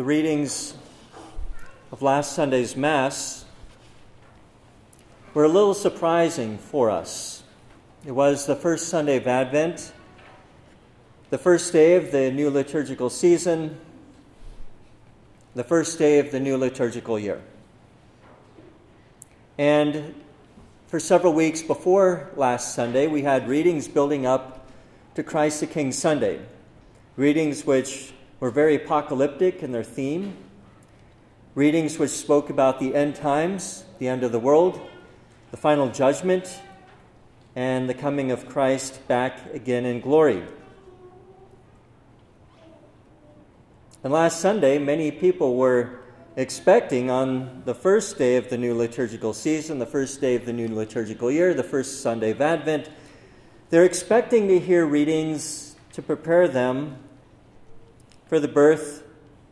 the readings of last Sunday's Mass were a little surprising for us. It was the first Sunday of Advent, the first day of the new liturgical season, the first day of the new liturgical year. And for several weeks before last Sunday, we had readings building up to Christ the King Sunday. Readings which were very apocalyptic in their theme. Readings which spoke about the end times, the end of the world, the final judgment, and the coming of Christ back again in glory. And last Sunday, many people were expecting on the first day of the new liturgical season, the first day of the new liturgical year, the first Sunday of Advent, they're expecting to hear readings to prepare them for the birth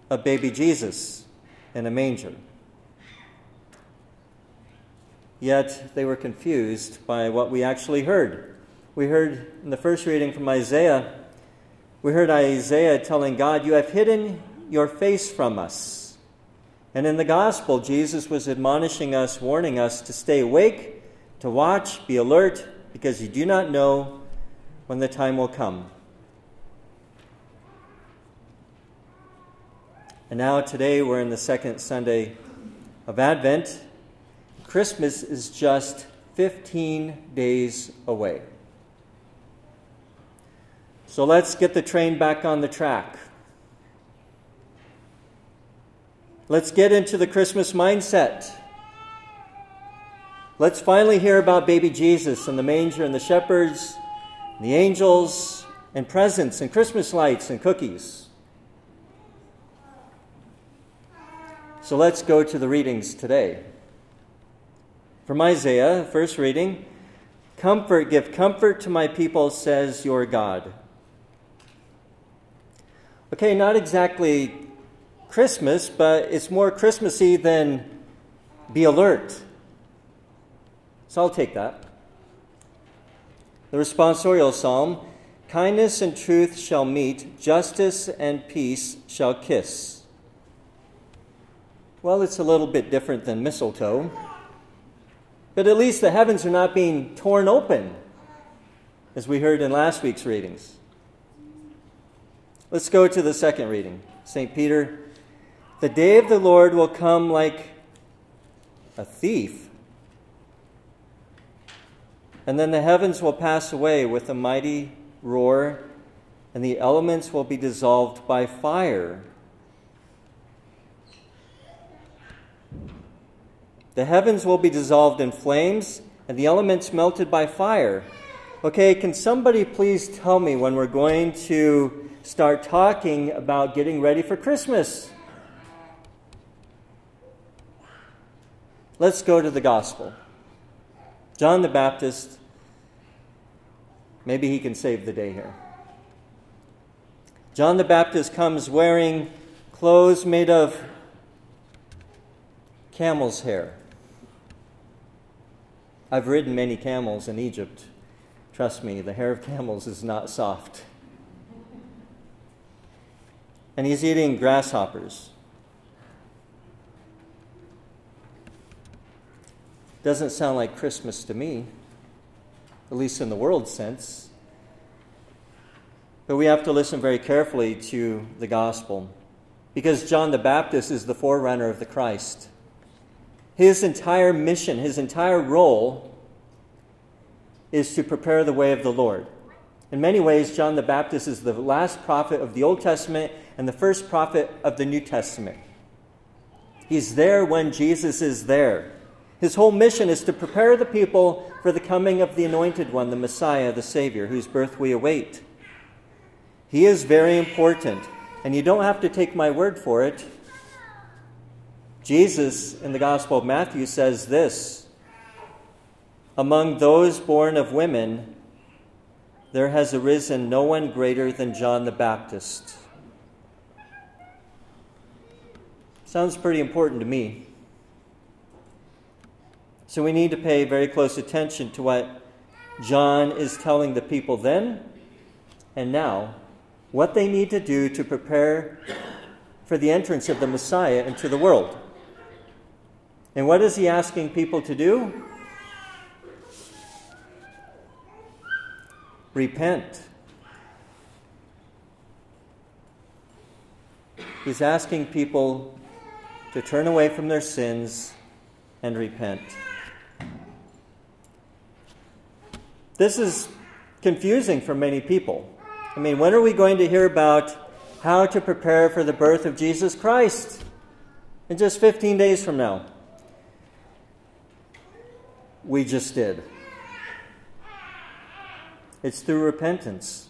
of baby Jesus in a manger. Yet they were confused by what we actually heard. We heard in the first reading from Isaiah, we heard Isaiah telling God, You have hidden your face from us. And in the gospel, Jesus was admonishing us, warning us to stay awake, to watch, be alert, because you do not know when the time will come. And now, today, we're in the second Sunday of Advent. Christmas is just 15 days away. So let's get the train back on the track. Let's get into the Christmas mindset. Let's finally hear about baby Jesus and the manger and the shepherds, and the angels, and presents and Christmas lights and cookies. So let's go to the readings today. From Isaiah, first reading Comfort, give comfort to my people, says your God. Okay, not exactly Christmas, but it's more Christmassy than be alert. So I'll take that. The responsorial psalm Kindness and truth shall meet, justice and peace shall kiss. Well, it's a little bit different than mistletoe. But at least the heavens are not being torn open, as we heard in last week's readings. Let's go to the second reading. St. Peter, the day of the Lord will come like a thief. And then the heavens will pass away with a mighty roar, and the elements will be dissolved by fire. The heavens will be dissolved in flames, and the elements melted by fire. Okay, can somebody please tell me when we're going to start talking about getting ready for Christmas? Let's go to the gospel. John the Baptist, maybe he can save the day here. John the Baptist comes wearing clothes made of camel's hair. I've ridden many camels in Egypt. Trust me, the hair of camels is not soft. And he's eating grasshoppers. Doesn't sound like Christmas to me, at least in the world sense. But we have to listen very carefully to the gospel because John the Baptist is the forerunner of the Christ. His entire mission, his entire role is to prepare the way of the Lord. In many ways, John the Baptist is the last prophet of the Old Testament and the first prophet of the New Testament. He's there when Jesus is there. His whole mission is to prepare the people for the coming of the Anointed One, the Messiah, the Savior, whose birth we await. He is very important, and you don't have to take my word for it. Jesus in the Gospel of Matthew says this Among those born of women, there has arisen no one greater than John the Baptist. Sounds pretty important to me. So we need to pay very close attention to what John is telling the people then and now, what they need to do to prepare for the entrance of the Messiah into the world. And what is he asking people to do? Repent. He's asking people to turn away from their sins and repent. This is confusing for many people. I mean, when are we going to hear about how to prepare for the birth of Jesus Christ? In just 15 days from now. We just did. It's through repentance.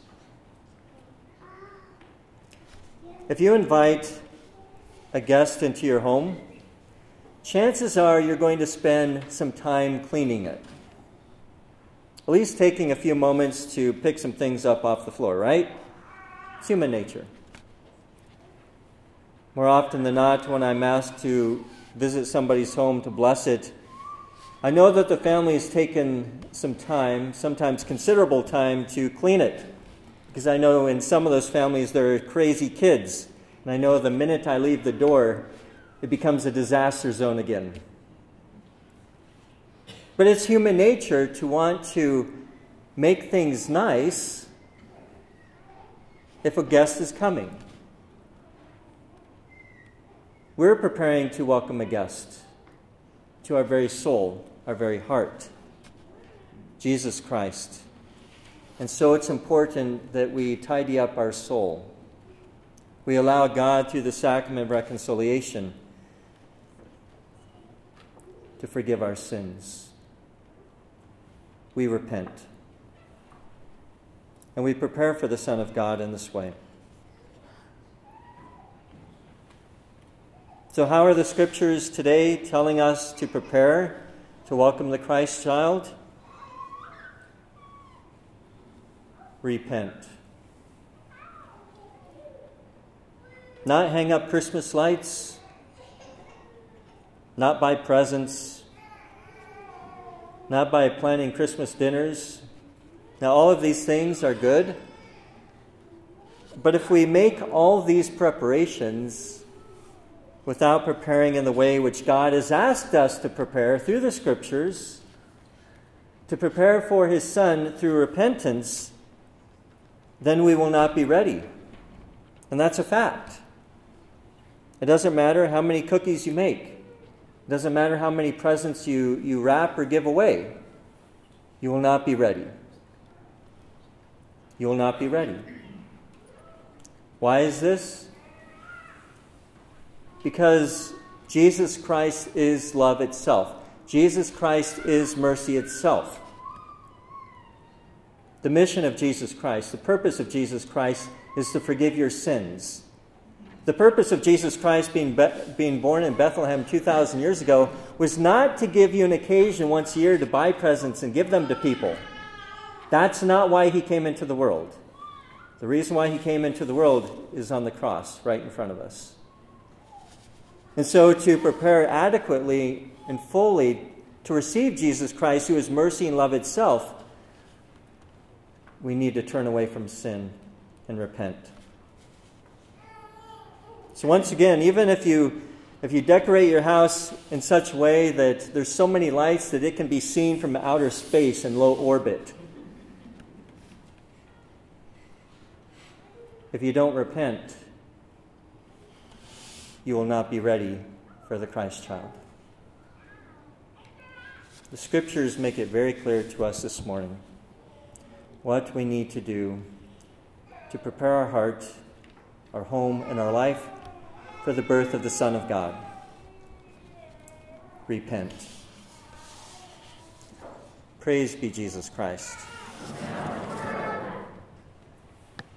If you invite a guest into your home, chances are you're going to spend some time cleaning it. At least taking a few moments to pick some things up off the floor, right? It's human nature. More often than not, when I'm asked to visit somebody's home to bless it, I know that the family has taken some time, sometimes considerable time, to clean it because I know in some of those families there are crazy kids. And I know the minute I leave the door, it becomes a disaster zone again. But it's human nature to want to make things nice if a guest is coming. We're preparing to welcome a guest to our very soul, our very heart Jesus Christ. And so it's important that we tidy up our soul. We allow God, through the sacrament of reconciliation, to forgive our sins. We repent. And we prepare for the Son of God in this way. So, how are the scriptures today telling us to prepare to welcome the Christ child? repent. Not hang up Christmas lights, not buy presents, not by planning Christmas dinners. Now, all of these things are good. But if we make all these preparations without preparing in the way which God has asked us to prepare through the Scriptures, to prepare for His Son through repentance, then we will not be ready. And that's a fact. It doesn't matter how many cookies you make, it doesn't matter how many presents you, you wrap or give away. You will not be ready. You will not be ready. Why is this? Because Jesus Christ is love itself. Jesus Christ is mercy itself. The mission of Jesus Christ, the purpose of Jesus Christ is to forgive your sins. The purpose of Jesus Christ being, be- being born in Bethlehem 2,000 years ago was not to give you an occasion once a year to buy presents and give them to people. That's not why he came into the world. The reason why he came into the world is on the cross right in front of us. And so, to prepare adequately and fully to receive Jesus Christ, who is mercy and love itself, we need to turn away from sin and repent. So once again, even if you if you decorate your house in such a way that there's so many lights that it can be seen from outer space in low orbit, if you don't repent, you will not be ready for the Christ child. The scriptures make it very clear to us this morning what we need to do to prepare our heart, our home, and our life for the birth of the Son of God. Repent. Praise be Jesus Christ.